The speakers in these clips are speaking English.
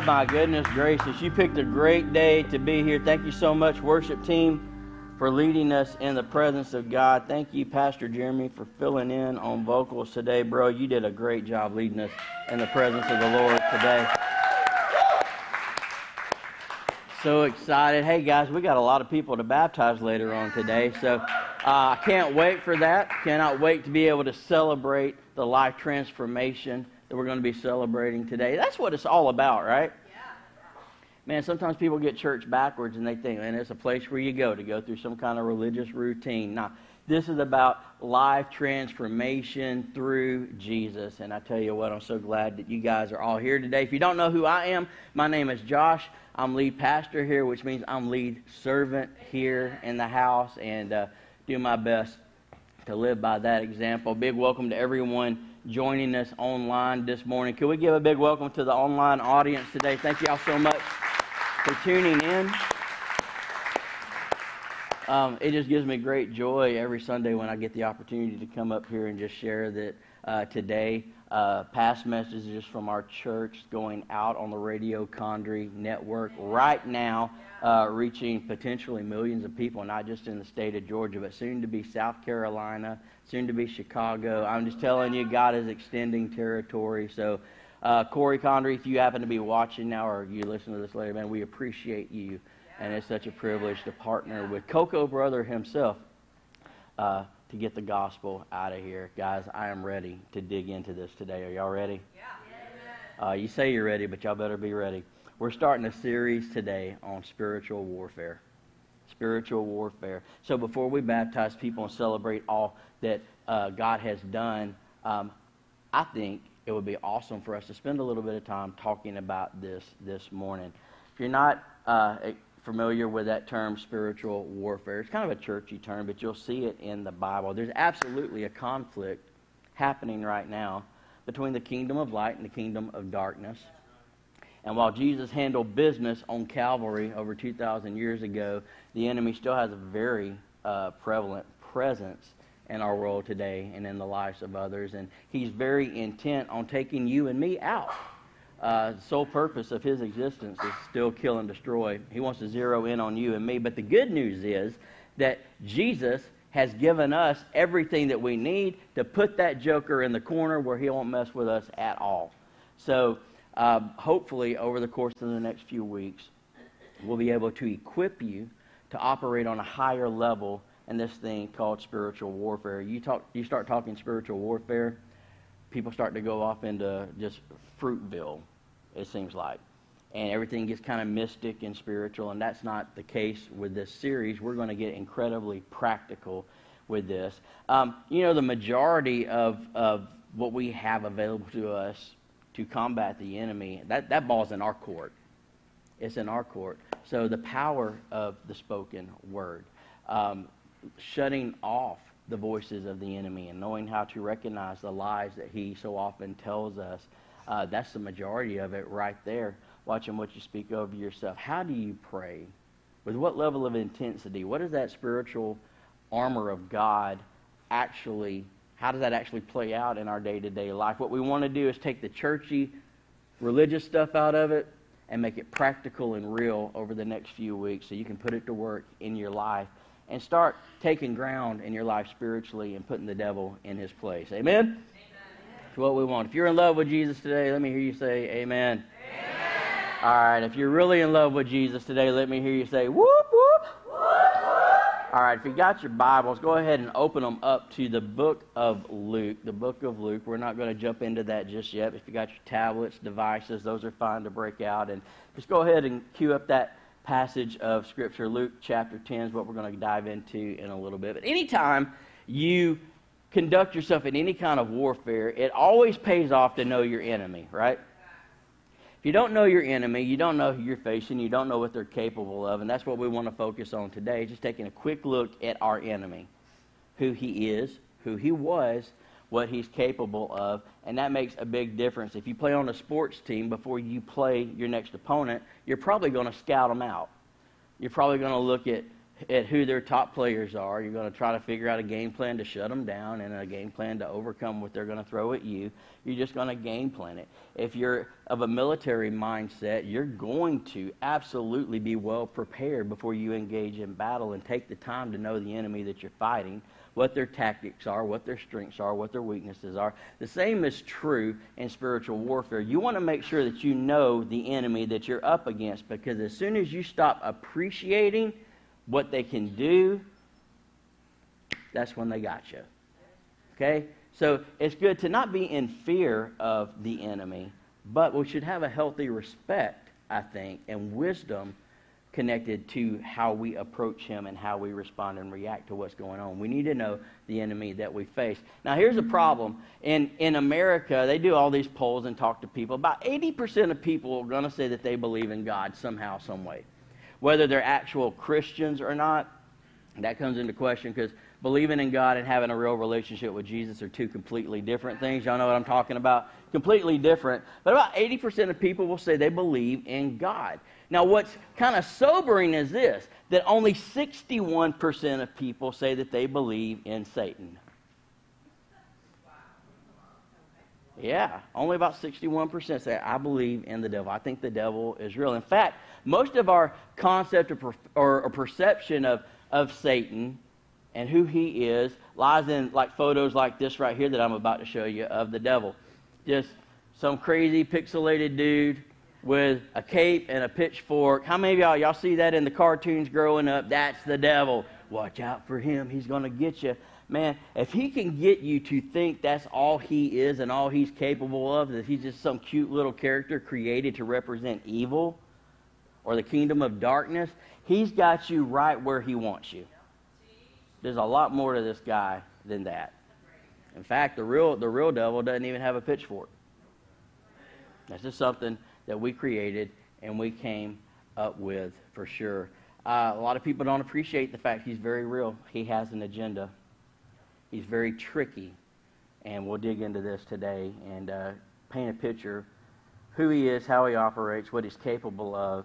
Oh my goodness gracious. You picked a great day to be here. Thank you so much, worship team, for leading us in the presence of God. Thank you, Pastor Jeremy, for filling in on vocals today, bro. You did a great job leading us in the presence of the Lord today. So excited. Hey guys, we got a lot of people to baptize later on today. So uh, I can't wait for that. Cannot wait to be able to celebrate the life transformation that we're going to be celebrating today. That's what it's all about, right? Yeah. Man, sometimes people get church backwards and they think, man, it's a place where you go to go through some kind of religious routine. Now, this is about life transformation through Jesus. And I tell you what, I'm so glad that you guys are all here today. If you don't know who I am, my name is Josh. I'm lead pastor here, which means I'm lead servant here in the house and uh, do my best to live by that example. Big welcome to everyone joining us online this morning. Can we give a big welcome to the online audience today? Thank you all so much for tuning in. Um, it just gives me great joy every Sunday when I get the opportunity to come up here and just share that uh, today, uh, past messages from our church going out on the Radio Condry network right now, uh, reaching potentially millions of people, not just in the state of Georgia, but soon to be South Carolina, soon to be Chicago. I'm just telling you, God is extending territory. So, uh, Corey Condrey, if you happen to be watching now or you listen to this later, man, we appreciate you. And it's such a privilege to partner with Coco Brother himself uh, to get the gospel out of here. Guys, I am ready to dig into this today. Are y'all ready? Yeah. Uh, you say you're ready, but y'all better be ready. We're starting a series today on spiritual warfare spiritual warfare. So before we baptize people and celebrate all that uh, God has done, um, I think it would be awesome for us to spend a little bit of time talking about this this morning. If you're not uh, familiar with that term, spiritual warfare, it's kind of a churchy term, but you'll see it in the Bible. There's absolutely a conflict happening right now between the kingdom of light and the kingdom of darkness. And while Jesus handled business on Calvary over 2,000 years ago, the enemy still has a very uh, prevalent presence in our world today and in the lives of others. And he's very intent on taking you and me out. Uh, the sole purpose of his existence is still kill and destroy. He wants to zero in on you and me. But the good news is that Jesus has given us everything that we need to put that joker in the corner where he won't mess with us at all. So, uh, hopefully, over the course of the next few weeks, we'll be able to equip you to operate on a higher level in this thing called spiritual warfare. You talk, you start talking spiritual warfare, people start to go off into just Fruitville, it seems like. And everything gets kind of mystic and spiritual, and that's not the case with this series. We're going to get incredibly practical with this. Um, you know, the majority of, of what we have available to us to combat the enemy, that, that ball's in our court. It's in our court. So the power of the spoken word, um, shutting off the voices of the enemy and knowing how to recognize the lies that he so often tells us, uh, that's the majority of it right there. Watching what you speak over yourself. How do you pray? With what level of intensity? What is that spiritual armor of God actually? How does that actually play out in our day to day life? What we want to do is take the churchy, religious stuff out of it and make it practical and real over the next few weeks so you can put it to work in your life and start taking ground in your life spiritually and putting the devil in his place. Amen? Amen. That's what we want. If you're in love with Jesus today, let me hear you say amen. amen. All right. If you're really in love with Jesus today, let me hear you say whoop. All right, if you got your Bibles, go ahead and open them up to the book of Luke. The book of Luke. We're not going to jump into that just yet. If you got your tablets, devices, those are fine to break out. And just go ahead and cue up that passage of Scripture. Luke chapter 10 is what we're going to dive into in a little bit. But anytime you conduct yourself in any kind of warfare, it always pays off to know your enemy, right? If you don't know your enemy, you don't know who you're facing, you don't know what they're capable of, and that's what we want to focus on today, just taking a quick look at our enemy, who he is, who he was, what he's capable of, and that makes a big difference. If you play on a sports team before you play your next opponent, you're probably going to scout them out. You're probably going to look at at who their top players are. You're going to try to figure out a game plan to shut them down and a game plan to overcome what they're going to throw at you. You're just going to game plan it. If you're of a military mindset, you're going to absolutely be well prepared before you engage in battle and take the time to know the enemy that you're fighting, what their tactics are, what their strengths are, what their weaknesses are. The same is true in spiritual warfare. You want to make sure that you know the enemy that you're up against because as soon as you stop appreciating, what they can do, that's when they got you. Okay? So it's good to not be in fear of the enemy, but we should have a healthy respect, I think, and wisdom connected to how we approach him and how we respond and react to what's going on. We need to know the enemy that we face. Now, here's a problem. In, in America, they do all these polls and talk to people. About 80% of people are going to say that they believe in God somehow, some way whether they're actual Christians or not, that comes into question because believing in God and having a real relationship with Jesus are two completely different things. Y'all know what I'm talking about? Completely different. But about 80% of people will say they believe in God. Now, what's kind of sobering is this that only 61% of people say that they believe in Satan. Yeah, only about 61% say, I believe in the devil. I think the devil is real. In fact, most of our concept or, or, or perception of, of Satan and who he is lies in like photos like this right here that I'm about to show you of the devil. Just some crazy pixelated dude with a cape and a pitchfork. How many of y'all y'all see that in the cartoons growing up? That's the devil. Watch out for him. He's going to get you man, if he can get you to think that's all he is and all he's capable of, that he's just some cute little character created to represent evil or the kingdom of darkness, he's got you right where he wants you. There's a lot more to this guy than that. In fact, the real, the real devil doesn't even have a pitchfork. That's just something that we created and we came up with for sure. Uh, a lot of people don't appreciate the fact he's very real. He has an agenda. He's very tricky, and we'll dig into this today and uh, paint a picture who he is, how he operates, what he's capable of,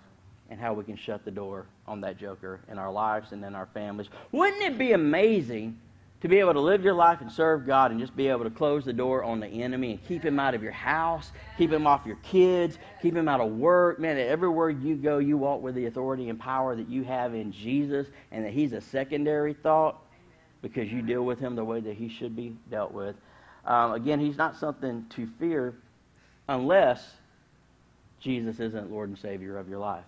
and how we can shut the door on that joker in our lives and in our families. Wouldn't it be amazing to be able to live your life and serve God and just be able to close the door on the enemy and keep him out of your house, keep him off your kids, keep him out of work. Man, everywhere you go, you walk with the authority and power that you have in Jesus and that he's a secondary thought because you deal with him the way that he should be dealt with. Um, again, he's not something to fear unless Jesus isn't Lord and Savior of your life.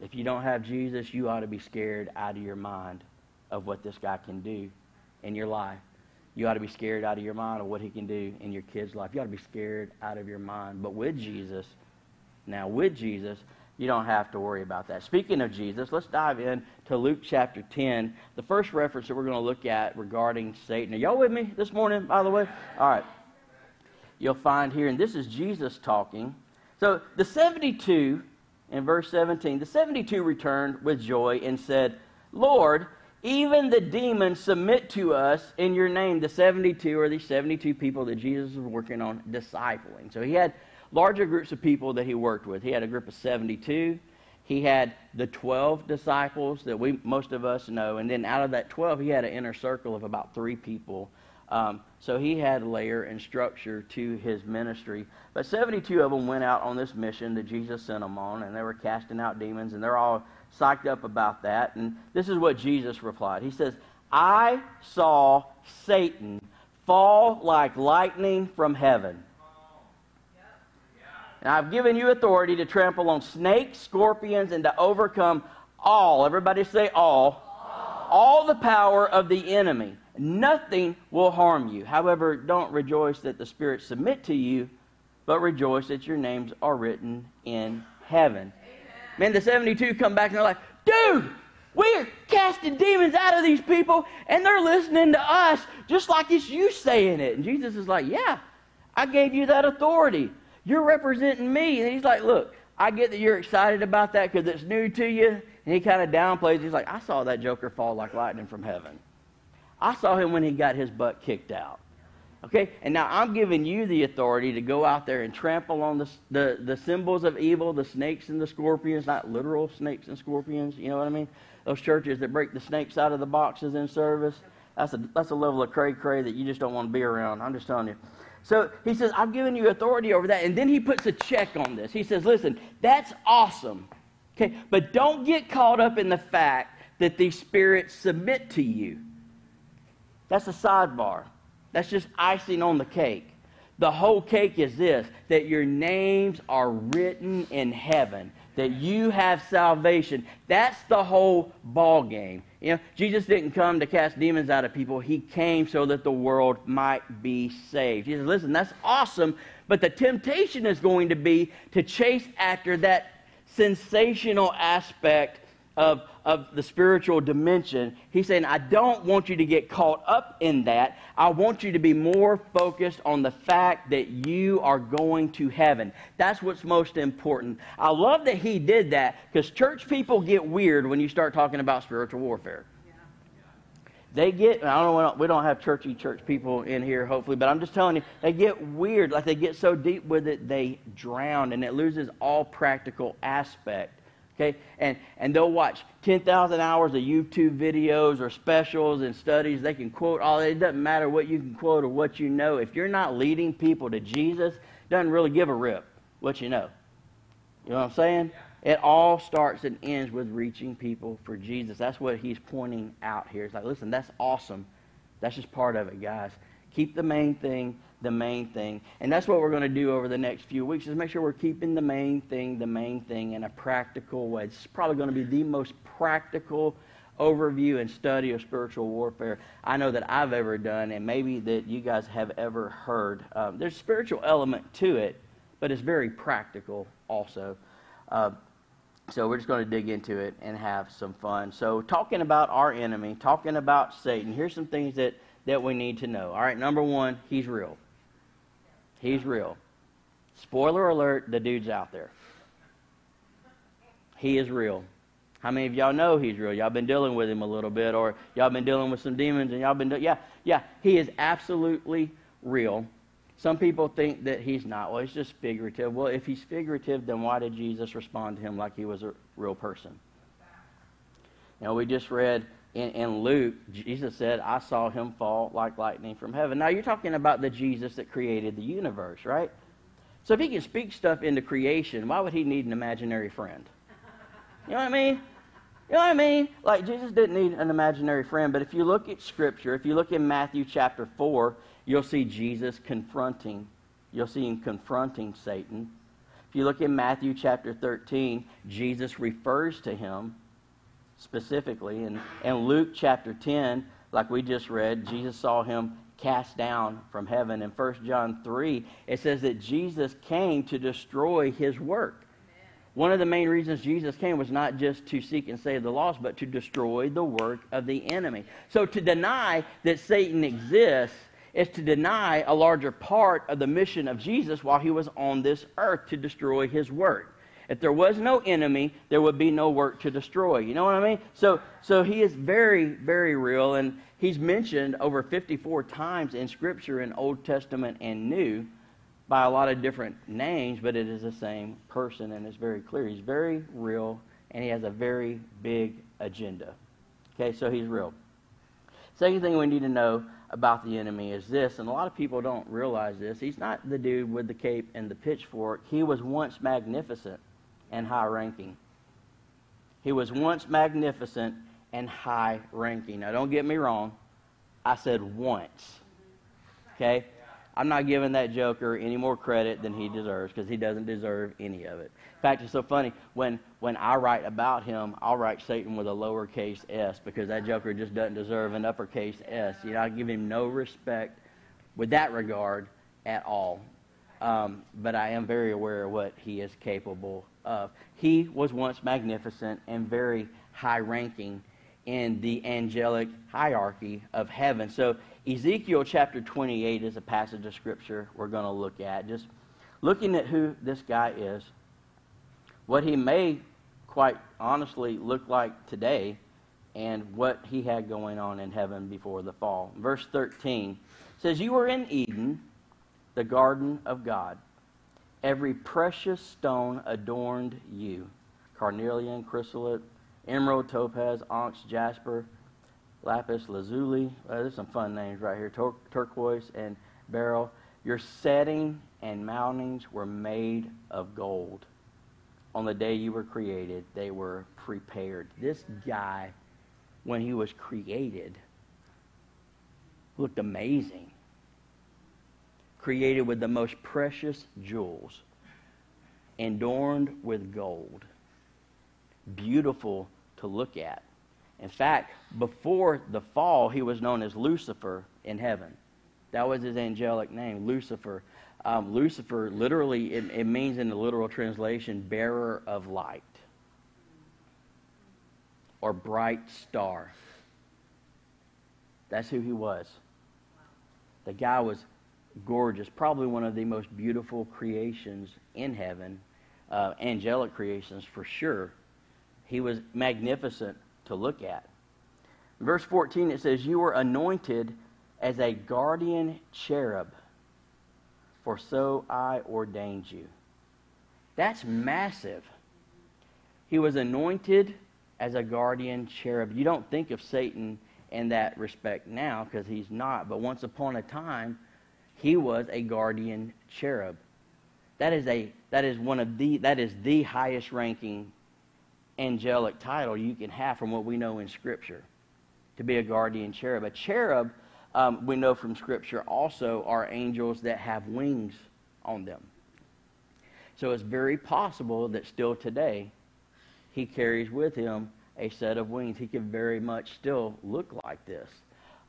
If you don't have Jesus, you ought to be scared out of your mind of what this guy can do in your life. You ought to be scared out of your mind of what he can do in your kid's life. You ought to be scared out of your mind. But with Jesus, now with Jesus, you don't have to worry about that. Speaking of Jesus, let's dive in to Luke chapter 10. The first reference that we're going to look at regarding Satan. Are y'all with me this morning, by the way? All right. You'll find here, and this is Jesus talking. So the 72, in verse 17, the 72 returned with joy and said, Lord, even the demons submit to us in your name. The 72 are these 72 people that Jesus was working on discipling. So he had larger groups of people that he worked with. He had a group of 72. He had the 12 disciples that we most of us know, and then out of that 12, he had an inner circle of about three people. Um, so he had layer and structure to his ministry. But 72 of them went out on this mission that Jesus sent them on, and they were casting out demons, and they're all psyched up about that. And this is what Jesus replied. He says, I saw Satan fall like lightning from heaven. And I've given you authority to trample on snakes, scorpions, and to overcome all, everybody say all, all, all the power of the enemy. Nothing will harm you. However, don't rejoice that the spirits submit to you, but rejoice that your names are written in heaven. Amen. Man, the 72 come back and they're like, dude, we're casting demons out of these people, and they're listening to us just like it's you saying it. And Jesus is like, yeah, I gave you that authority. You're representing me. And he's like, Look, I get that you're excited about that because it's new to you. And he kind of downplays. He's like, I saw that joker fall like lightning from heaven. I saw him when he got his butt kicked out. Okay? And now I'm giving you the authority to go out there and trample on the, the, the symbols of evil, the snakes and the scorpions, not literal snakes and scorpions, you know what I mean? those churches that break the snakes out of the boxes in service. That's a, that's a level of cray cray that you just don't want to be around. I'm just telling you. So he says, I've given you authority over that. And then he puts a check on this. He says, listen, that's awesome. Okay, but don't get caught up in the fact that these spirits submit to you. That's a sidebar. That's just icing on the cake. The whole cake is this that your names are written in heaven, that you have salvation. That's the whole ball game. You know, Jesus didn't come to cast demons out of people. He came so that the world might be saved. He says, listen, that's awesome, but the temptation is going to be to chase after that sensational aspect of, of the spiritual dimension. He's saying, I don't want you to get caught up in that. I want you to be more focused on the fact that you are going to heaven. That's what's most important. I love that he did that because church people get weird when you start talking about spiritual warfare. They get, I don't know, we don't have churchy church people in here, hopefully, but I'm just telling you, they get weird. Like they get so deep with it, they drown, and it loses all practical aspect Okay? And, and they'll watch 10,000 hours of YouTube videos or specials and studies. They can quote all It doesn't matter what you can quote or what you know. If you're not leading people to Jesus, doesn't really give a rip what you know. You know what I'm saying? It all starts and ends with reaching people for Jesus. That's what he's pointing out here. It's like, listen, that's awesome. That's just part of it, guys. Keep the main thing the main thing. And that's what we're going to do over the next few weeks is make sure we're keeping the main thing the main thing in a practical way. It's probably going to be the most practical overview and study of spiritual warfare I know that I've ever done, and maybe that you guys have ever heard. Um, there's a spiritual element to it, but it's very practical also. Uh, so we're just going to dig into it and have some fun. So talking about our enemy, talking about Satan, here's some things that, that we need to know. All right, number one, he's real. He's real. Spoiler alert, the dude's out there. He is real. How many of y'all know he's real? Y'all been dealing with him a little bit, or y'all been dealing with some demons, and y'all been, do- yeah, yeah, he is absolutely real. Some people think that he's not. Well, he's just figurative. Well, if he's figurative, then why did Jesus respond to him like he was a real person? Now, we just read in, in Luke, Jesus said, I saw him fall like lightning from heaven. Now, you're talking about the Jesus that created the universe, right? So if he can speak stuff into creation, why would he need an imaginary friend? You know what I mean? You know what I mean? Like, Jesus didn't need an imaginary friend, but if you look at Scripture, if you look in Matthew chapter 4, you'll see Jesus confronting, you'll see him confronting Satan. If you look in Matthew chapter 13, Jesus refers to him specifically. And in Luke chapter 10, like we just read, Jesus saw him cast down from heaven. In 1 John 3, it says that Jesus came to destroy his work. One of the main reasons Jesus came was not just to seek and save the lost, but to destroy the work of the enemy. So to deny that Satan exists is to deny a larger part of the mission of Jesus while he was on this earth to destroy his work. If there was no enemy, there would be no work to destroy. You know what I mean? So, so he is very, very real, and he's mentioned over 54 times in Scripture in Old Testament and New by a lot of different names, but it is the same person, and it's very clear. He's very real, and he has a very big agenda. Okay, so he's real. Second thing we need to know about the enemy is this, and a lot of people don't realize this. He's not the dude with the cape and the pitchfork. He was once magnificent and high ranking. He was once magnificent and high ranking. Now, don't get me wrong. I said once. Okay? I'm not giving that joker any more credit than he deserves because he doesn't deserve any of it. In fact, it's so funny. When, when I write about him, I'll write Satan with a lowercase s because that joker just doesn't deserve an uppercase s. You know, I give him no respect with that regard at all. Um, but I am very aware of what he is capable of. He was once magnificent and very high ranking in the angelic hierarchy of heaven. So, Ezekiel chapter 28 is a passage of scripture we're going to look at. Just looking at who this guy is, what he may quite honestly look like today, and what he had going on in heaven before the fall. Verse 13 says, You were in Eden, the garden of God. Every precious stone adorned you carnelian, chrysolite, emerald, topaz, onyx, jasper, lapis lazuli. There's some fun names right here. Tur- turquoise and beryl. Your setting and mountings were made of gold. On the day you were created, they were prepared. This guy, when he was created, looked amazing. Created with the most precious jewels, adorned with gold. Beautiful to look at. In fact, before the fall, he was known as Lucifer in heaven. That was his angelic name, Lucifer. Um, Lucifer, literally, it, it means in the literal translation, bearer of light or bright star. That's who he was. The guy was gorgeous, probably one of the most beautiful creations in heaven, uh, angelic creations for sure. He was magnificent to look at. Verse 14, it says, You were anointed as a guardian cherub, for so I ordained you. That's massive. He was anointed as a guardian cherub. You don't think of Satan in that respect now because he's not, but once upon a time, he was a guardian cherub. That is a that is one of the that is the highest ranking angelic title you can have from what we know in Scripture to be a guardian cherub. A cherub, um, we know from Scripture, also are angels that have wings on them. So it's very possible that still today he carries with him a set of wings. He could very much still look like this.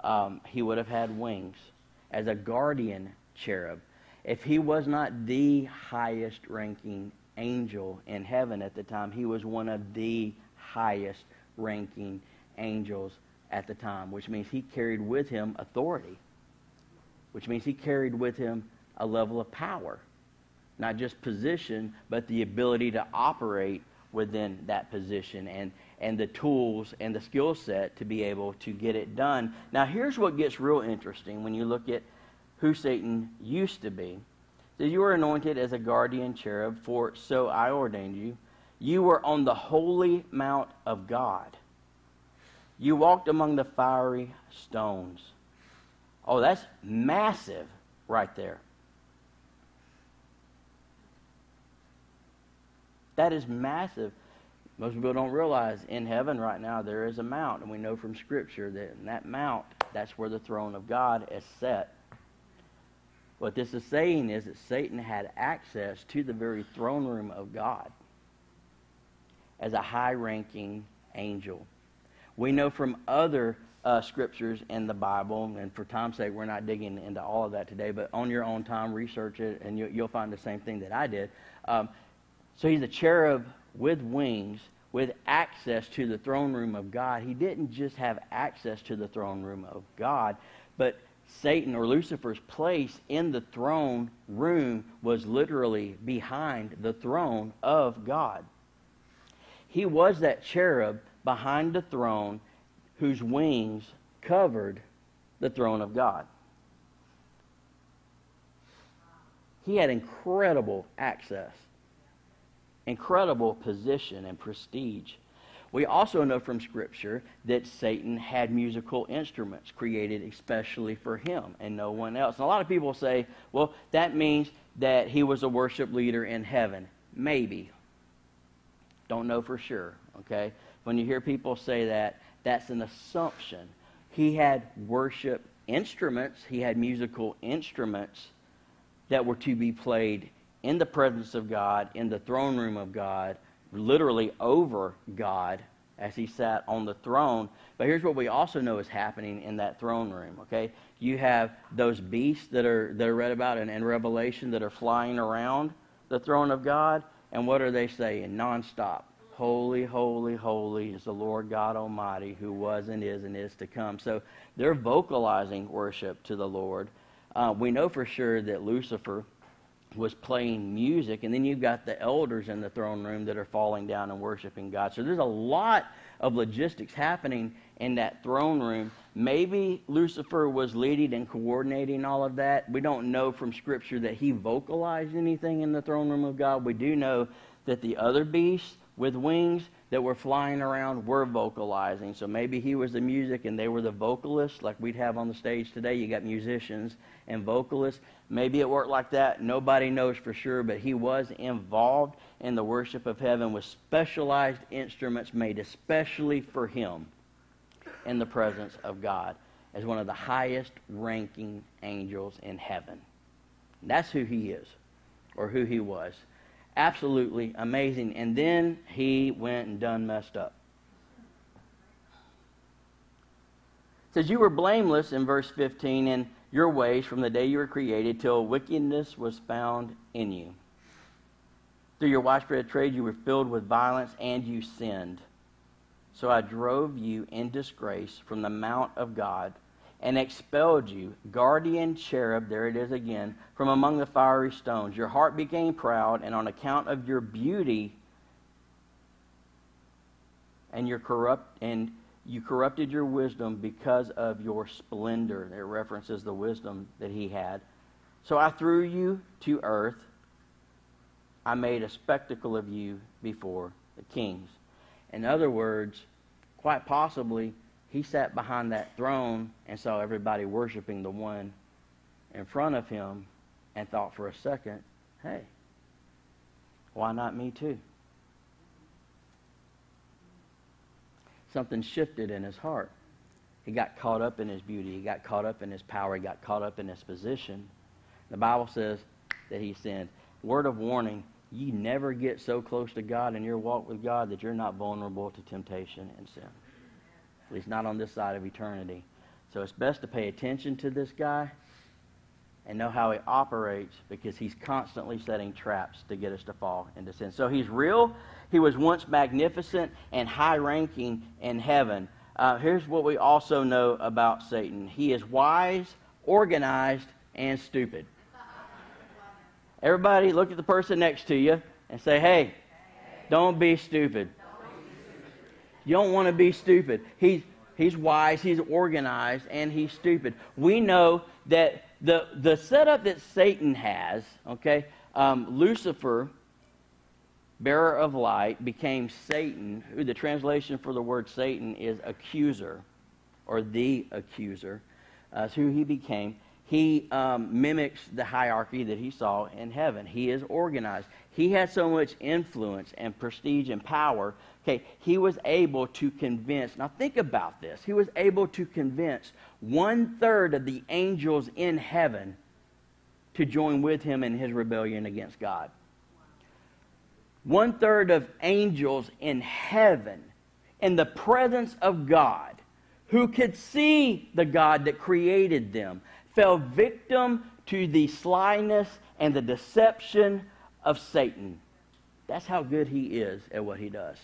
Um, he would have had wings as a guardian cherub. If he was not the highest ranking angel in heaven at the time. He was one of the highest ranking angels at the time, which means he carried with him authority, which means he carried with him a level of power. Not just position, but the ability to operate within that position and, and the tools and the skill set to be able to get it done. Now, here's what gets real interesting when you look at who Satan used to be that you were anointed as a guardian cherub, for so I ordained you. You were on the holy mount of God. You walked among the fiery stones. Oh, that's massive right there. That is massive. Most people don't realize in heaven right now there is a mount, and we know from Scripture that in that mount, that's where the throne of God is set. What this is saying is that Satan had access to the very throne room of God as a high ranking angel. We know from other uh, scriptures in the Bible, and for time's sake, we're not digging into all of that today, but on your own time, research it, and you, will find the same thing that I did. Um, so he's a cherub with wings, with access to the throne room of God. He didn't just have access to the throne room of God, but Satan or Lucifer's place in the throne room was literally behind the throne of God. He was that cherub behind the throne whose wings covered the throne of God. He had incredible access, incredible position and prestige. We also know from Scripture that Satan had musical instruments created especially for him and no one else. And a lot of people say, well, that means that he was a worship leader in heaven. Maybe. Don't know for sure, okay? When you hear people say that, that's an assumption. He had worship instruments, he had musical instruments that were to be played in the presence of God, in the throne room of God, literally over God as he sat on the throne. But here's what we also know is happening in that throne room, okay? You have those beasts that are, that are read about in, in Revelation that are flying around the throne of God. And what are they saying nonstop? Holy, holy, holy is the Lord God Almighty who was and is and is to come. So they're vocalizing worship to the Lord. Uh, we know for sure that Lucifer was playing music, and then you've got the elders in the throne room that are falling down and worshiping God. So there's a lot of logistics happening in that throne room. Maybe Lucifer was leading and coordinating all of that. We don't know from Scripture that he vocalized anything in the throne room of God. We do know that the other beasts with wings that were flying around were vocalizing. So maybe he was the music and they were the vocalists, like we'd have on the stage today. You got musicians and vocalists. Maybe it worked like that. Nobody knows for sure, but he was involved in the worship of heaven with specialized instruments made especially for him in the presence of God as one of the highest ranking angels in heaven. That's who he is, or who he was absolutely amazing. And then he went and done messed up. It says, You were blameless in verse 15 in your ways from the day you were created till wickedness was found in you. Through your widespread trade, you were filled with violence and you sinned. So I drove you in disgrace from the mount of God and expelled you, guardian cherub, there it is again, from among the fiery stones. Your heart became proud, and on account of your beauty and your corrupt and you corrupted your wisdom because of your splendor. It references the wisdom that he had. So I threw you to earth. I made a spectacle of you before the kings. In other words, quite possibly, he sat behind that throne and saw everybody worshiping the one in front of him and thought for a second, hey, why not me too? Something shifted in his heart. He got caught up in his beauty. He got caught up in his power. He got caught up in his position. The Bible says that he sinned. Word of warning you never get so close to God in your walk with God that you're not vulnerable to temptation and sin at least not on this side of eternity. So it's best to pay attention to this guy and know how he operates because he's constantly setting traps to get us to fall into sin. So he's real. He was once magnificent and high ranking in heaven. Uh, here's what we also know about Satan he is wise, organized, and stupid. Everybody, look at the person next to you and say, hey, don't be stupid. You don't want to be stupid. He's, he's wise, he's organized, and he's stupid. We know that the, the setup that Satan has, okay, um, Lucifer, bearer of light, became Satan, who the translation for the word Satan is accuser, or the accuser. Uh, who he became. He um, mimics the hierarchy that he saw in heaven. He is organized. He had so much influence and prestige and power Okay, he was able to convince, now think about this. He was able to convince one third of the angels in heaven to join with him in his rebellion against God. One third of angels in heaven, in the presence of God, who could see the God that created them, fell victim to the slyness and the deception of Satan. That's how good he is at what he does.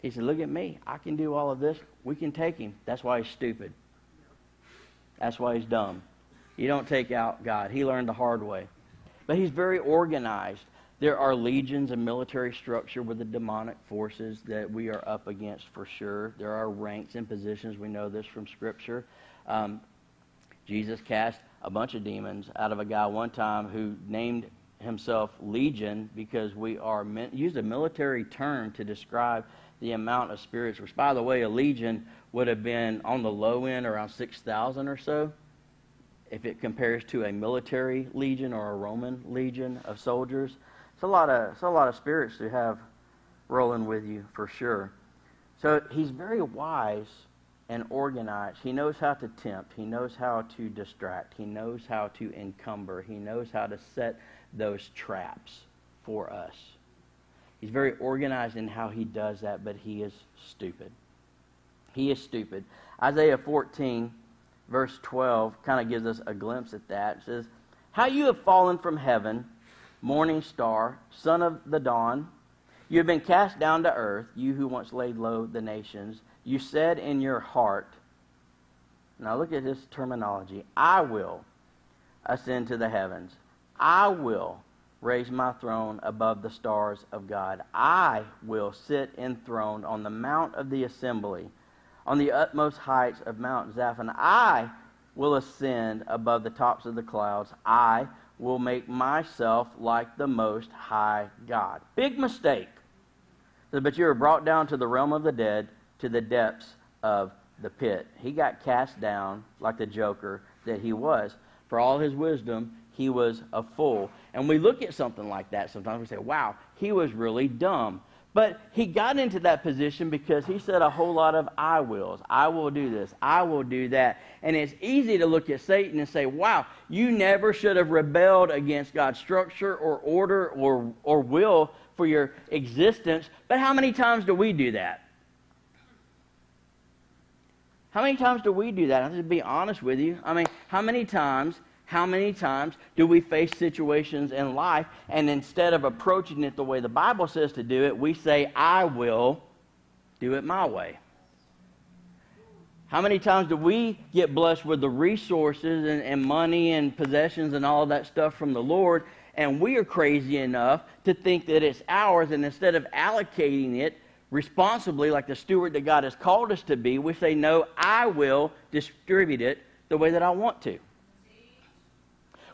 He said, Look at me. I can do all of this. We can take him. That's why he's stupid. That's why he's dumb. You don't take out God. He learned the hard way. But he's very organized. There are legions and military structure with the demonic forces that we are up against for sure. There are ranks and positions. We know this from Scripture. Um, Jesus cast a bunch of demons out of a guy one time who named himself Legion because we are used a military term to describe the amount of spirits, which, by the way, a legion would have been on the low end around 6,000 or so, if it compares to a military legion or a Roman legion of soldiers. It's a lot of, it's a lot of spirits to have rolling with you for sure. So he's very wise and organized. He knows how to tempt. He knows how to distract. He knows how to encumber. He knows how to set those traps for us. He's very organized in how he does that, but he is stupid. He is stupid. Isaiah 14, verse 12, kind of gives us a glimpse at that. It says, How you have fallen from heaven, morning star, son of the dawn. You have been cast down to earth, you who once laid low the nations. You said in your heart, now look at this terminology I will ascend to the heavens. I will raise my throne above the stars of God. I will sit enthroned on the mount of the assembly, on the utmost heights of Mount Zaphon. I will ascend above the tops of the clouds. I will make myself like the Most High God. Big mistake. But you were brought down to the realm of the dead, to the depths of the pit. He got cast down like the joker that he was. For all his wisdom, he was a fool. And we look at something like that sometimes we say, wow, he was really dumb. But he got into that position because he said a whole lot of I wills. I will do this. I will do that. And it's easy to look at Satan and say, wow, you never should have rebelled against God's structure or order or, or will for your existence. But how many times do we do that? How many times do we do that? I'll just be honest with you. I mean, how many times how many times do we face situations in life and instead of approaching it the way the Bible says to do it, we say, I will do it my way? How many times do we get blessed with the resources and, and money and possessions and all that stuff from the Lord, and we are crazy enough to think that it's ours, and instead of allocating it responsibly, like the steward that God has called us to be, we say, No, I will distribute it the way that I want to.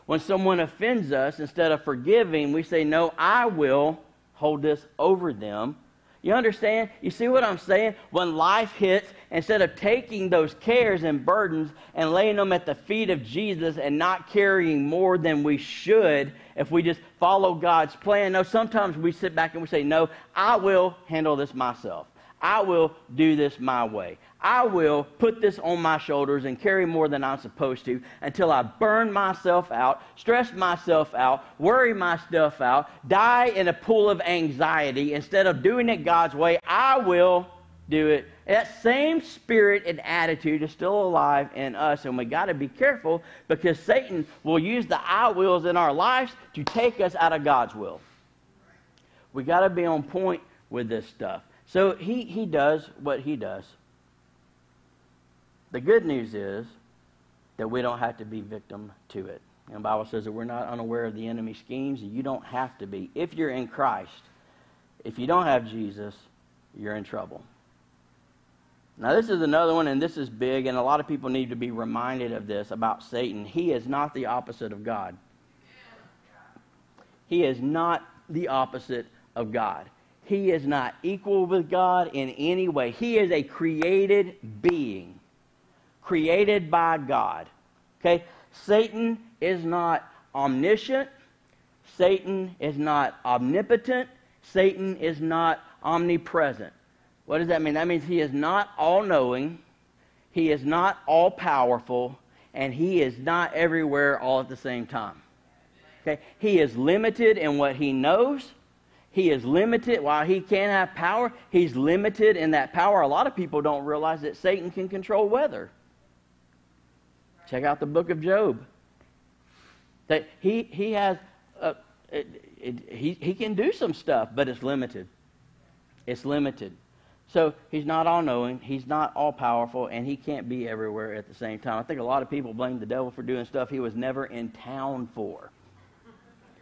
When someone offends us, instead of forgiving, we say, No, I will hold this over them. You understand? You see what I'm saying? When life hits, instead of taking those cares and burdens and laying them at the feet of Jesus and not carrying more than we should, if we just follow God's plan, no, sometimes we sit back and we say, No, I will handle this myself. I will do this my way. I will put this on my shoulders and carry more than I'm supposed to until I burn myself out, stress myself out, worry myself out, die in a pool of anxiety. Instead of doing it God's way, I will do it. That same spirit and attitude is still alive in us, and we got to be careful because Satan will use the I wills in our lives to take us out of God's will. We got to be on point with this stuff. So he, he does what he does. The good news is that we don't have to be victim to it. And the Bible says that we're not unaware of the enemy's schemes, and you don't have to be. If you're in Christ, if you don't have Jesus, you're in trouble. Now, this is another one, and this is big, and a lot of people need to be reminded of this about Satan. He is not the opposite of God. He is not the opposite of God. He is not equal with God in any way. He is a created being created by God. Okay? Satan is not omniscient. Satan is not omnipotent. Satan is not omnipresent. What does that mean? That means he is not all knowing, he is not all powerful, and he is not everywhere all at the same time. Okay? He is limited in what he knows. He is limited. While he can have power, he's limited in that power. A lot of people don't realize that Satan can control weather. Check out the book of Job. That he, he has, uh, it, it, he, he can do some stuff, but it's limited. It's limited. So he's not all knowing, he's not all powerful, and he can't be everywhere at the same time. I think a lot of people blame the devil for doing stuff he was never in town for.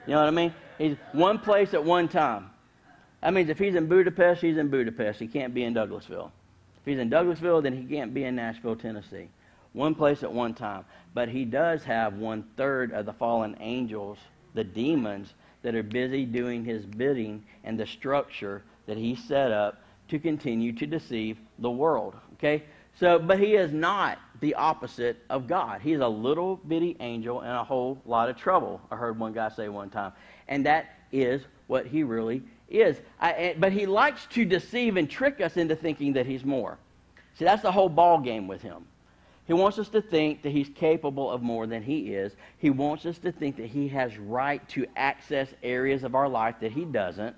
You know what I mean? He's one place at one time. That means if he's in Budapest, he's in Budapest. He can't be in Douglasville. If he's in Douglasville, then he can't be in Nashville, Tennessee one place at one time. But he does have one third of the fallen angels, the demons, that are busy doing his bidding and the structure that he set up to continue to deceive the world. Okay? So, but he is not the opposite of God. He's a little bitty angel in a whole lot of trouble. I heard one guy say one time. And that is what he really is. I, but he likes to deceive and trick us into thinking that he's more. See, that's the whole ball game with him. He wants us to think that he's capable of more than he is. He wants us to think that he has right to access areas of our life that he doesn't.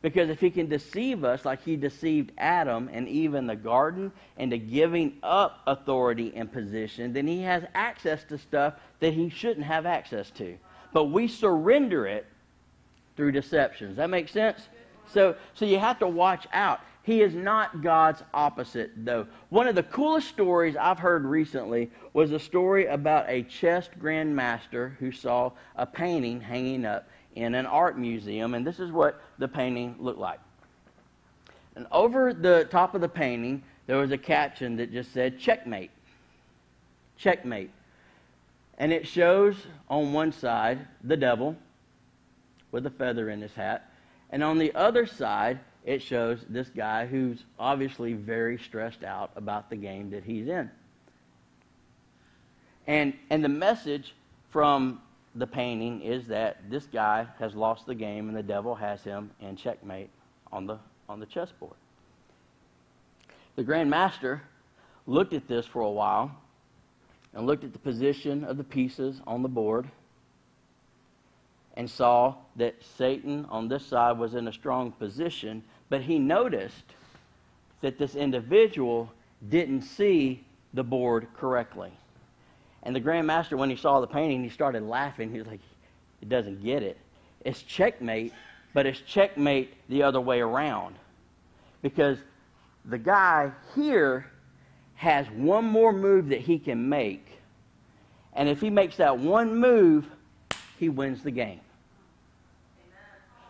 Because if he can deceive us like he deceived Adam and Eve in the garden into giving up authority and position, then he has access to stuff that he shouldn't have access to. But we surrender it through deception. Does that make sense? So, so you have to watch out. He is not God's opposite, though. One of the coolest stories I've heard recently was a story about a chess grandmaster who saw a painting hanging up in an art museum, and this is what the painting looked like. And over the top of the painting, there was a caption that just said, Checkmate. Checkmate. And it shows on one side the devil with a feather in his hat. And on the other side, it shows this guy who's obviously very stressed out about the game that he's in. And, and the message from the painting is that this guy has lost the game and the devil has him in checkmate on the, on the chessboard. The Grand Master looked at this for a while and looked at the position of the pieces on the board and saw that Satan on this side was in a strong position, but he noticed that this individual didn't see the board correctly. And the Grand Master, when he saw the painting, he started laughing. He was like, it doesn't get it. It's checkmate, but it's checkmate the other way around. Because the guy here has one more move that he can make. And if he makes that one move, he wins the game.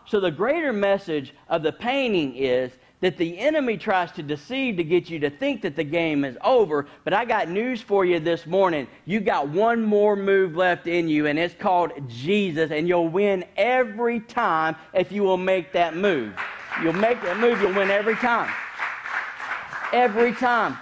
So the greater message of the painting is that the enemy tries to deceive to get you to think that the game is over. But I got news for you this morning. You got one more move left in you, and it's called Jesus, and you'll win every time if you will make that move. You'll make that move, you'll win every time. Every time.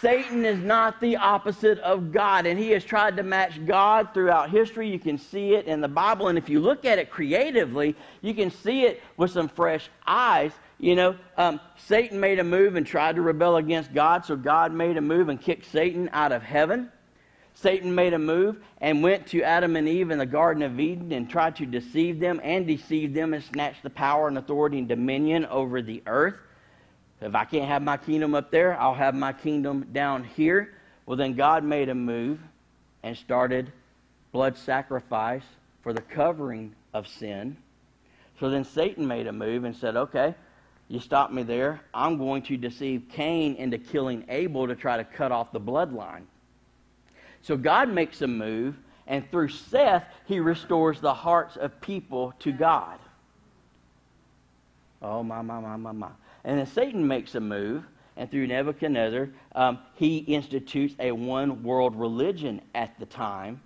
Satan is not the opposite of God, and he has tried to match God throughout history. You can see it in the Bible, and if you look at it creatively, you can see it with some fresh eyes. You know, um, Satan made a move and tried to rebel against God, so God made a move and kicked Satan out of heaven. Satan made a move and went to Adam and Eve in the Garden of Eden and tried to deceive them and deceive them and snatch the power and authority and dominion over the earth. If I can't have my kingdom up there, I'll have my kingdom down here. Well, then God made a move and started blood sacrifice for the covering of sin. So then Satan made a move and said, okay, you stop me there. I'm going to deceive Cain into killing Abel to try to cut off the bloodline. So God makes a move, and through Seth, he restores the hearts of people to God. Oh, my, my, my, my, my. And then Satan makes a move, and through Nebuchadnezzar, um, he institutes a one world religion at the time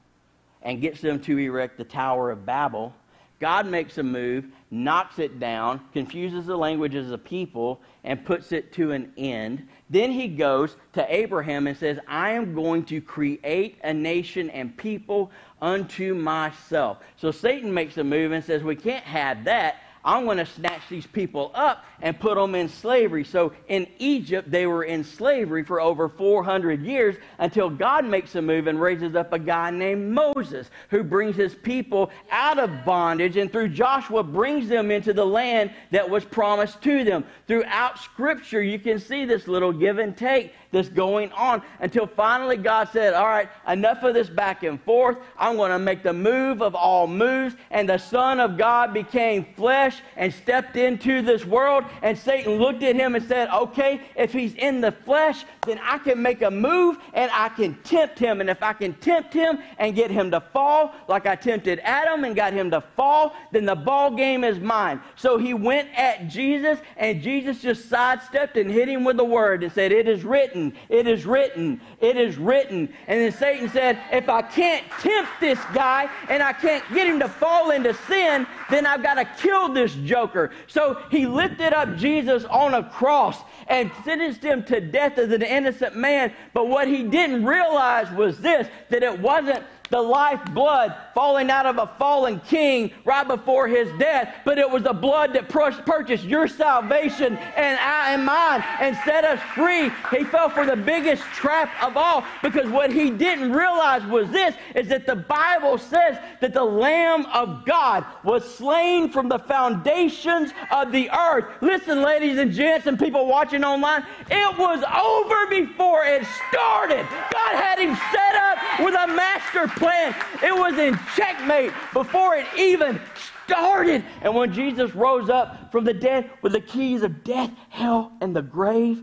and gets them to erect the Tower of Babel. God makes a move, knocks it down, confuses the languages of people, and puts it to an end. Then he goes to Abraham and says, I am going to create a nation and people unto myself. So Satan makes a move and says, We can't have that. I'm going to snatch these people up and put them in slavery. So in Egypt, they were in slavery for over 400 years until God makes a move and raises up a guy named Moses who brings his people out of bondage and through Joshua brings them into the land that was promised to them. Throughout Scripture, you can see this little give and take that's going on until finally God said, All right, enough of this back and forth. I'm going to make the move of all moves. And the Son of God became flesh and stepped into this world. And Satan looked at him and said, Okay, if he's in the flesh, then I can make a move and I can tempt him. And if I can tempt him and get him to fall, like I tempted Adam and got him to fall, then the ball game is mine. So he went at Jesus, and Jesus just sidestepped and hit him with the word and said, It is written it is written, it is written. And then Satan said, if I can't tempt this guy and I can't get him to fall into sin, then I've got to kill this joker. So he lifted up Jesus on a cross and sentenced him to death as an innocent man. But what he didn't realize was this that it wasn't the lifeblood falling out of a fallen king right before his death, but it was the blood that purchased your salvation and I and mine and set us free. He fell for the biggest trap of all because what he didn't realize was this is that the Bible says that the Lamb of God was slain from the foundations of the earth. Listen, ladies and gents, and people watching online, it was over before it started. God had him set up with a master plan. It was in checkmate before it even started. And when Jesus rose up from the dead with the keys of death, hell, and the grave,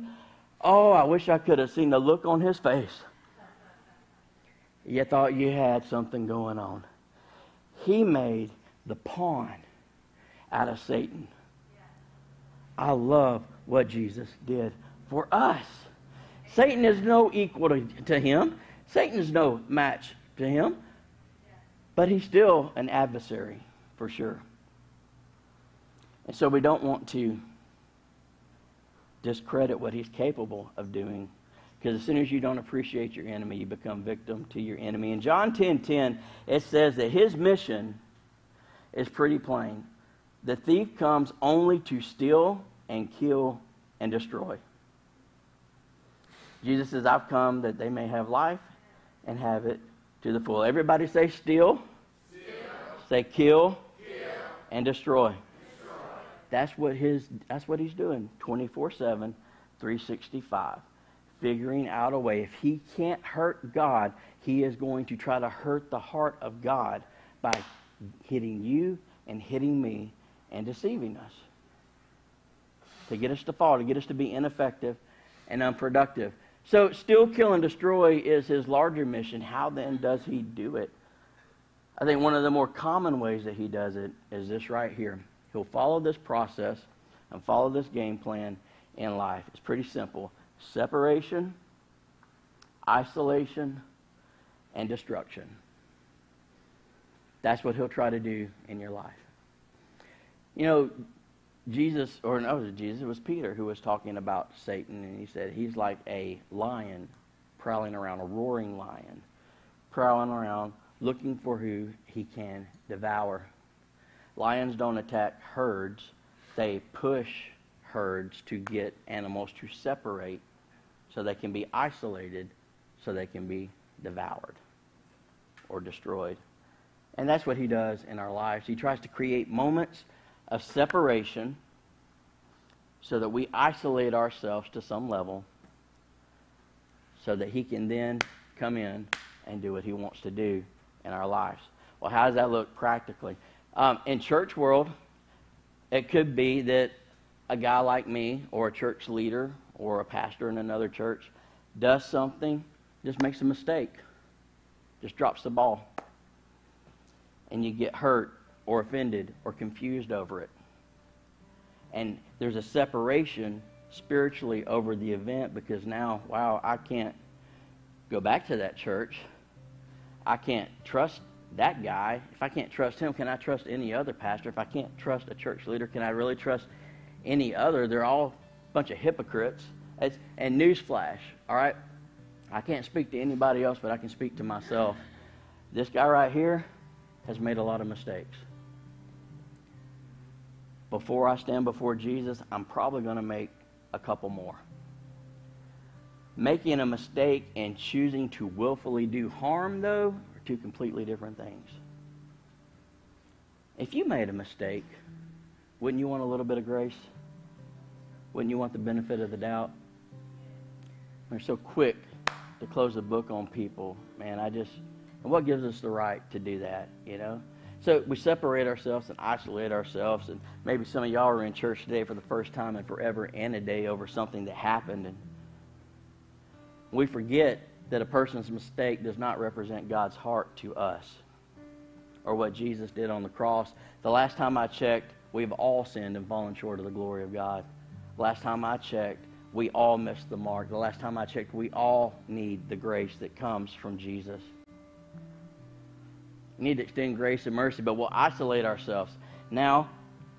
oh, I wish I could have seen the look on his face. You thought you had something going on. He made the pawn out of Satan. I love what Jesus did for us. Satan is no equal to, to him. Satan is no match to him. But he's still an adversary, for sure. And so we don't want to discredit what he's capable of doing. Because as soon as you don't appreciate your enemy, you become victim to your enemy. In John 10 10, it says that his mission is pretty plain. The thief comes only to steal and kill and destroy. Jesus says, I've come that they may have life and have it to the full. Everybody say steal, steal. say kill, kill. and destroy. destroy. That's what his that's what he's doing 24/7 365 figuring out a way if he can't hurt God, he is going to try to hurt the heart of God by hitting you and hitting me and deceiving us. To get us to fall, to get us to be ineffective and unproductive. So, steal, kill, and destroy is his larger mission. How then does he do it? I think one of the more common ways that he does it is this right here. He'll follow this process and follow this game plan in life. It's pretty simple separation, isolation, and destruction. That's what he'll try to do in your life. You know, Jesus, or no, it was Jesus, it was Peter who was talking about Satan, and he said he's like a lion prowling around, a roaring lion, prowling around looking for who he can devour. Lions don't attack herds, they push herds to get animals to separate so they can be isolated, so they can be devoured or destroyed. And that's what he does in our lives. He tries to create moments of separation so that we isolate ourselves to some level so that he can then come in and do what he wants to do in our lives. Well, how does that look practically? Um, in church world, it could be that a guy like me or a church leader or a pastor in another church does something, just makes a mistake, just drops the ball, and you get hurt or offended or confused over it. And there's a separation spiritually over the event because now, wow, I can't go back to that church. I can't trust that guy. If I can't trust him, can I trust any other pastor? If I can't trust a church leader, can I really trust any other? They're all a bunch of hypocrites. It's, and newsflash, all right? I can't speak to anybody else, but I can speak to myself. This guy right here has made a lot of mistakes. Before I stand before Jesus, I'm probably going to make a couple more. Making a mistake and choosing to willfully do harm, though, are two completely different things. If you made a mistake, wouldn't you want a little bit of grace? Wouldn't you want the benefit of the doubt? We're so quick to close the book on people. Man, I just, and what gives us the right to do that, you know? So we separate ourselves and isolate ourselves, and maybe some of y'all are in church today for the first time in forever and a day over something that happened, and we forget that a person's mistake does not represent God's heart to us or what Jesus did on the cross. The last time I checked, we've all sinned and fallen short of the glory of God. Last time I checked, we all missed the mark. The last time I checked, we all need the grace that comes from Jesus. Need to extend grace and mercy, but we'll isolate ourselves. Now,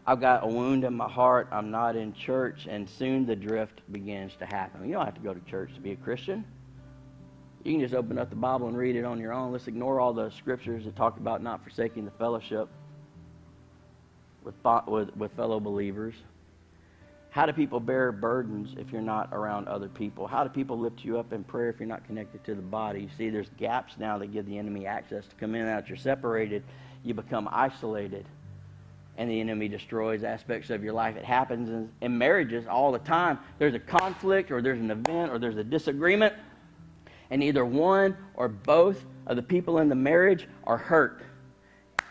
I've got a wound in my heart. I'm not in church, and soon the drift begins to happen. You don't have to go to church to be a Christian. You can just open up the Bible and read it on your own. Let's ignore all the scriptures that talk about not forsaking the fellowship with, with, with fellow believers. How do people bear burdens if you're not around other people? How do people lift you up in prayer if you're not connected to the body? You see, there's gaps now that give the enemy access to come in and out. You're separated, you become isolated, and the enemy destroys aspects of your life. It happens in, in marriages all the time. There's a conflict, or there's an event, or there's a disagreement, and either one or both of the people in the marriage are hurt,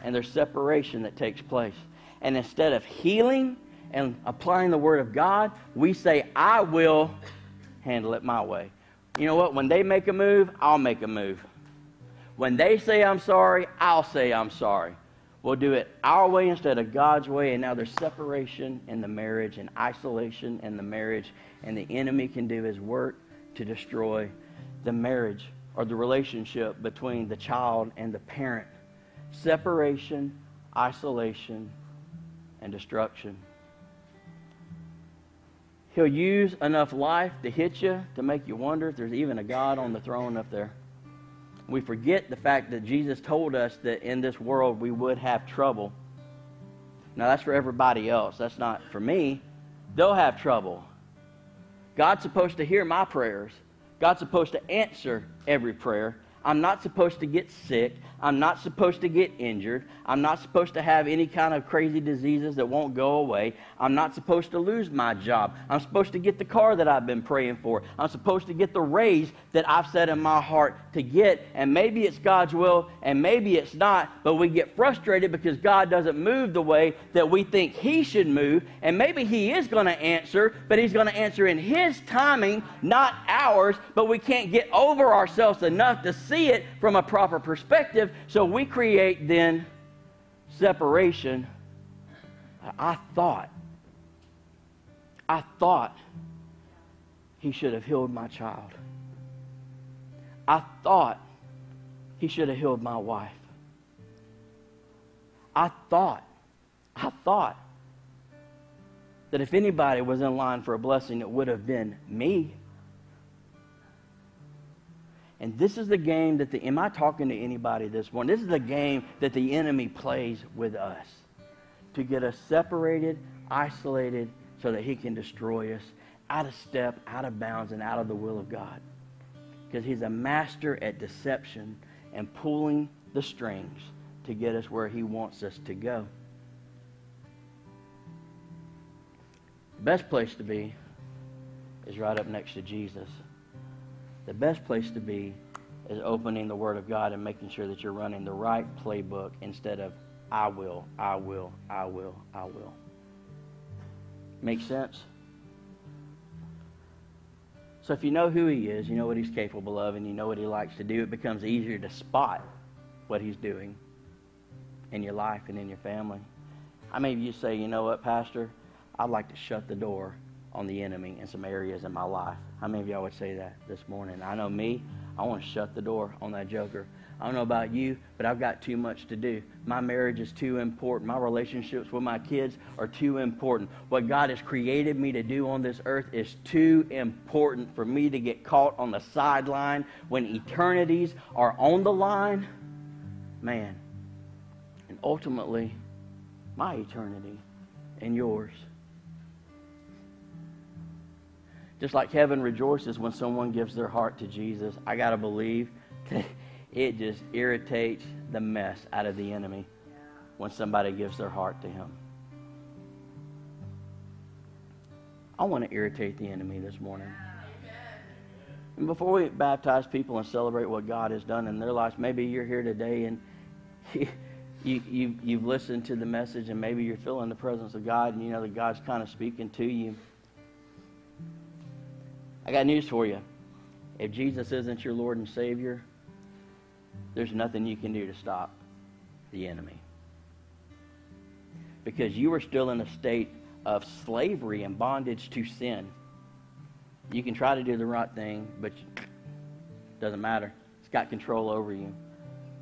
and there's separation that takes place. And instead of healing, and applying the Word of God, we say, I will handle it my way. You know what? When they make a move, I'll make a move. When they say I'm sorry, I'll say I'm sorry. We'll do it our way instead of God's way. And now there's separation in the marriage and isolation in the marriage. And the enemy can do his work to destroy the marriage or the relationship between the child and the parent. separation, isolation, and destruction. He'll use enough life to hit you to make you wonder if there's even a God on the throne up there. We forget the fact that Jesus told us that in this world we would have trouble. Now, that's for everybody else. That's not for me. They'll have trouble. God's supposed to hear my prayers. God's supposed to answer every prayer. I'm not supposed to get sick. I'm not supposed to get injured. I'm not supposed to have any kind of crazy diseases that won't go away. I'm not supposed to lose my job. I'm supposed to get the car that I've been praying for. I'm supposed to get the raise that I've set in my heart to get. And maybe it's God's will and maybe it's not, but we get frustrated because God doesn't move the way that we think He should move. And maybe He is going to answer, but He's going to answer in His timing, not ours. But we can't get over ourselves enough to see it from a proper perspective so we create then separation. I thought, I thought he should have healed my child. I thought he should have healed my wife. I thought, I thought that if anybody was in line for a blessing, it would have been me. And this is the game that the, am I talking to anybody this morning? This is the game that the enemy plays with us to get us separated, isolated, so that he can destroy us out of step, out of bounds, and out of the will of God. Because he's a master at deception and pulling the strings to get us where he wants us to go. The best place to be is right up next to Jesus the best place to be is opening the Word of God and making sure that you're running the right playbook instead of I will, I will, I will, I will. Make sense? So if you know who He is, you know what He's capable of, and you know what He likes to do, it becomes easier to spot what He's doing in your life and in your family. I may you say, you know what, Pastor? I'd like to shut the door on the enemy in some areas in my life. How many of y'all would say that this morning? I know me, I want to shut the door on that joker. I don't know about you, but I've got too much to do. My marriage is too important. My relationships with my kids are too important. What God has created me to do on this earth is too important for me to get caught on the sideline when eternities are on the line. Man. And ultimately, my eternity and yours. Just like heaven rejoices when someone gives their heart to Jesus, I got to believe it just irritates the mess out of the enemy when somebody gives their heart to him. I want to irritate the enemy this morning. And before we baptize people and celebrate what God has done in their lives, maybe you're here today and you, you, you've listened to the message and maybe you're feeling the presence of God and you know that God's kind of speaking to you. I got news for you. If Jesus isn't your Lord and Savior, there's nothing you can do to stop the enemy. Because you are still in a state of slavery and bondage to sin. You can try to do the right thing, but it doesn't matter. It's got control over you.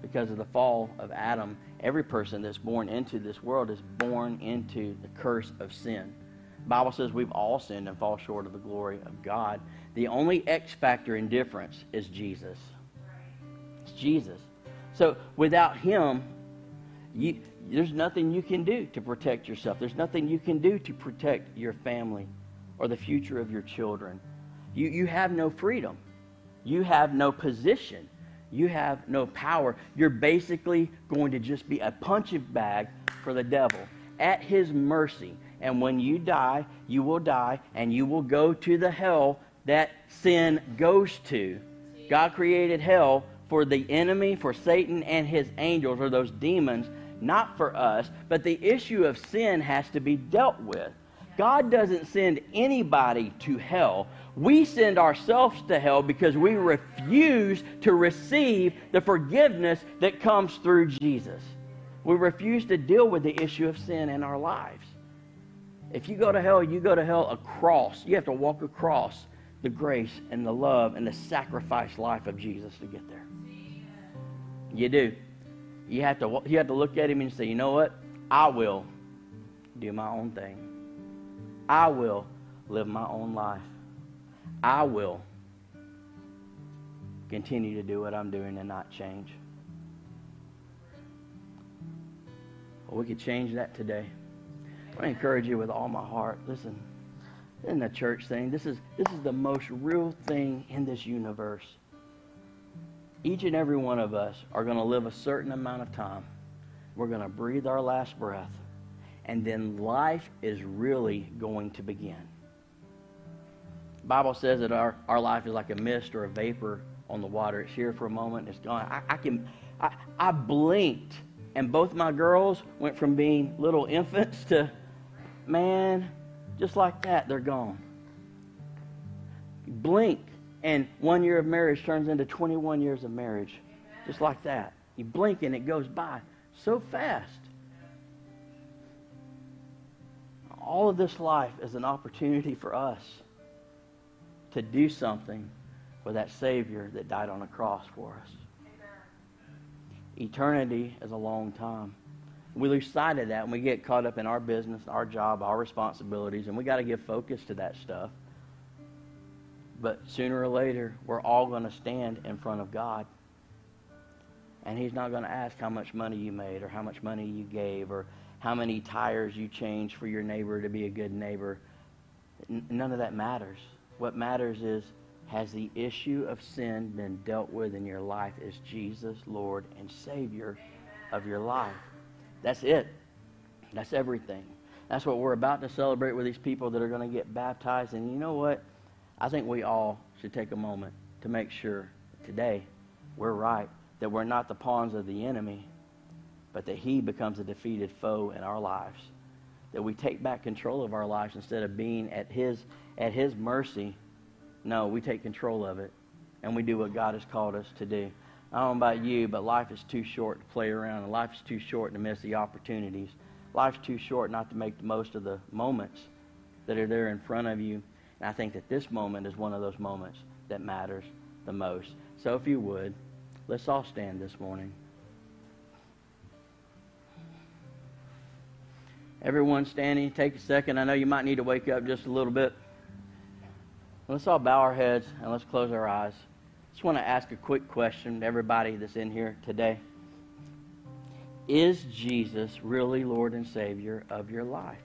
Because of the fall of Adam, every person that's born into this world is born into the curse of sin. Bible says we've all sinned and fall short of the glory of God. The only X factor in difference is Jesus. It's Jesus. So without Him, you, there's nothing you can do to protect yourself. There's nothing you can do to protect your family or the future of your children. You, you have no freedom. You have no position. You have no power. You're basically going to just be a punching bag for the devil at his mercy. And when you die, you will die and you will go to the hell that sin goes to. God created hell for the enemy, for Satan and his angels, or those demons, not for us. But the issue of sin has to be dealt with. God doesn't send anybody to hell. We send ourselves to hell because we refuse to receive the forgiveness that comes through Jesus. We refuse to deal with the issue of sin in our lives. If you go to hell, you go to hell across. You have to walk across the grace and the love and the sacrifice life of Jesus to get there. You do. You have to you have to look at him and say, you know what? I will do my own thing. I will live my own life. I will continue to do what I'm doing and not change. Well, we could change that today. I encourage you with all my heart. Listen, in the church thing, this is this is the most real thing in this universe. Each and every one of us are going to live a certain amount of time. We're going to breathe our last breath, and then life is really going to begin. The Bible says that our, our life is like a mist or a vapor on the water. It's here for a moment, it's gone. I, I can I, I blinked and both my girls went from being little infants to man, just like that, they're gone. blink, and one year of marriage turns into 21 years of marriage. Just like that. You blink and it goes by so fast. All of this life is an opportunity for us to do something for that Savior that died on the cross for us. Eternity is a long time. We lose sight of that and we get caught up in our business, our job, our responsibilities, and we got to give focus to that stuff. But sooner or later, we're all going to stand in front of God. And He's not going to ask how much money you made or how much money you gave or how many tires you changed for your neighbor to be a good neighbor. N- none of that matters. What matters is has the issue of sin been dealt with in your life? Is Jesus Lord and Savior of your life? That's it. That's everything. That's what we're about to celebrate with these people that are going to get baptized. And you know what? I think we all should take a moment to make sure today we're right, that we're not the pawns of the enemy, but that he becomes a defeated foe in our lives. That we take back control of our lives instead of being at his, at his mercy. No, we take control of it and we do what God has called us to do. I don't know about you, but life is too short to play around, and life is too short to miss the opportunities. Life's too short not to make the most of the moments that are there in front of you. And I think that this moment is one of those moments that matters the most. So if you would, let's all stand this morning. Everyone standing, take a second. I know you might need to wake up just a little bit. Let's all bow our heads and let's close our eyes just want to ask a quick question to everybody that's in here today. Is Jesus really Lord and Savior of your life?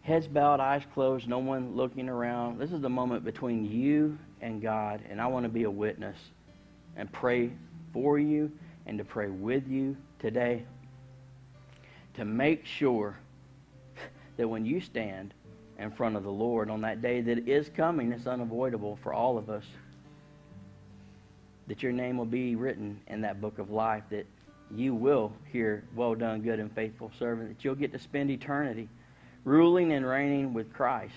Heads bowed, eyes closed, no one looking around. This is the moment between you and God, and I want to be a witness and pray for you and to pray with you today to make sure that when you stand in front of the Lord on that day that is coming, it's unavoidable for all of us that your name will be written in that book of life, that you will hear, well done, good and faithful servant, that you'll get to spend eternity ruling and reigning with Christ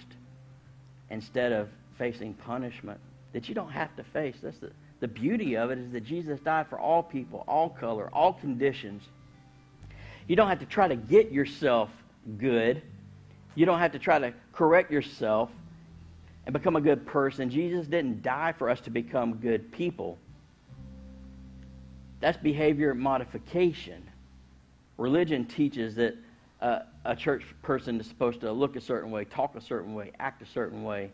instead of facing punishment that you don't have to face. That's the, the beauty of it is that Jesus died for all people, all color, all conditions. You don't have to try to get yourself good. You don't have to try to correct yourself and become a good person. Jesus didn't die for us to become good people. That's behavior modification. Religion teaches that uh, a church person is supposed to look a certain way, talk a certain way, act a certain way,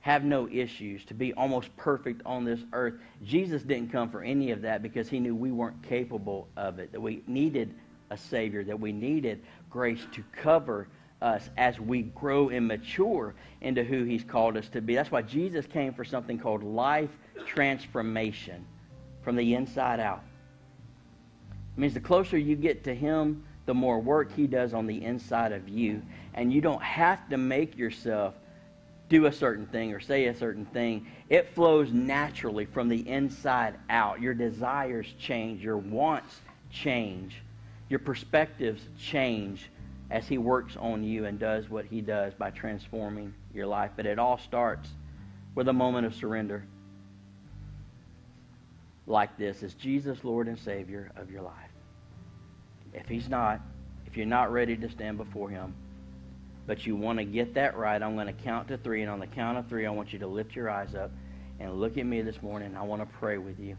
have no issues, to be almost perfect on this earth. Jesus didn't come for any of that because he knew we weren't capable of it, that we needed a Savior, that we needed grace to cover us as we grow and mature into who he's called us to be. That's why Jesus came for something called life transformation from the inside out. It means the closer you get to Him, the more work He does on the inside of you. And you don't have to make yourself do a certain thing or say a certain thing. It flows naturally from the inside out. Your desires change, your wants change, your perspectives change as He works on you and does what He does by transforming your life. But it all starts with a moment of surrender like this Is Jesus Lord and Savior of your life? If He's not, if you're not ready to stand before Him, but you want to get that right, I'm going to count to three. And on the count of three, I want you to lift your eyes up and look at me this morning. I want to pray with you.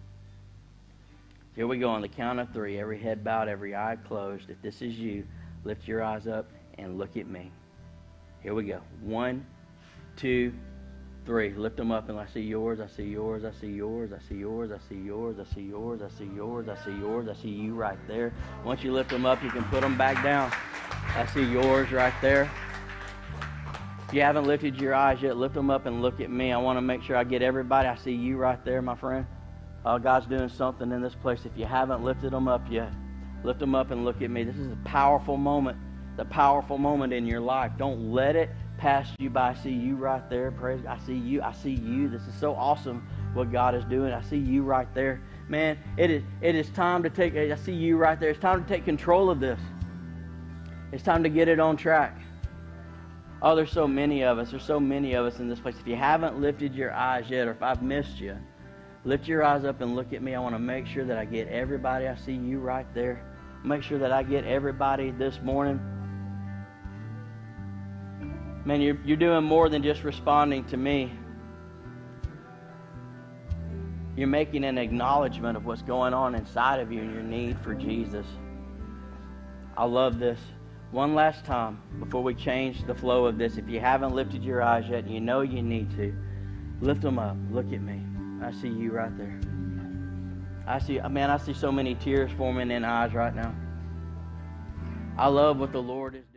Here we go on the count of three. Every head bowed, every eye closed. If this is you, lift your eyes up and look at me. Here we go. One, two, three. Lift them up and I see yours, I see yours, I see yours, I see yours, I see yours, I see yours, I see yours, I see yours, I see you right there. Once you lift them up, you can put them back down. I see yours right there. If you haven't lifted your eyes yet, lift them up and look at me. I want to make sure I get everybody. I see you right there, my friend. Uh, God's doing something in this place. If you haven't lifted them up yet, lift them up and look at me. This is a powerful moment, the powerful moment in your life. Don't let it pass you by. I see you right there. Praise. I see you. I see you. This is so awesome what God is doing. I see you right there. Man, it is it is time to take I see you right there. It's time to take control of this. It's time to get it on track. Oh, there's so many of us. There's so many of us in this place. If you haven't lifted your eyes yet, or if I've missed you, lift your eyes up and look at me. I want to make sure that I get everybody. I see you right there. Make sure that I get everybody this morning. Man, you're, you're doing more than just responding to me. You're making an acknowledgement of what's going on inside of you and your need for Jesus. I love this. One last time before we change the flow of this. If you haven't lifted your eyes yet and you know you need to, lift them up. Look at me. I see you right there. I see, man, I see so many tears forming in eyes right now. I love what the Lord is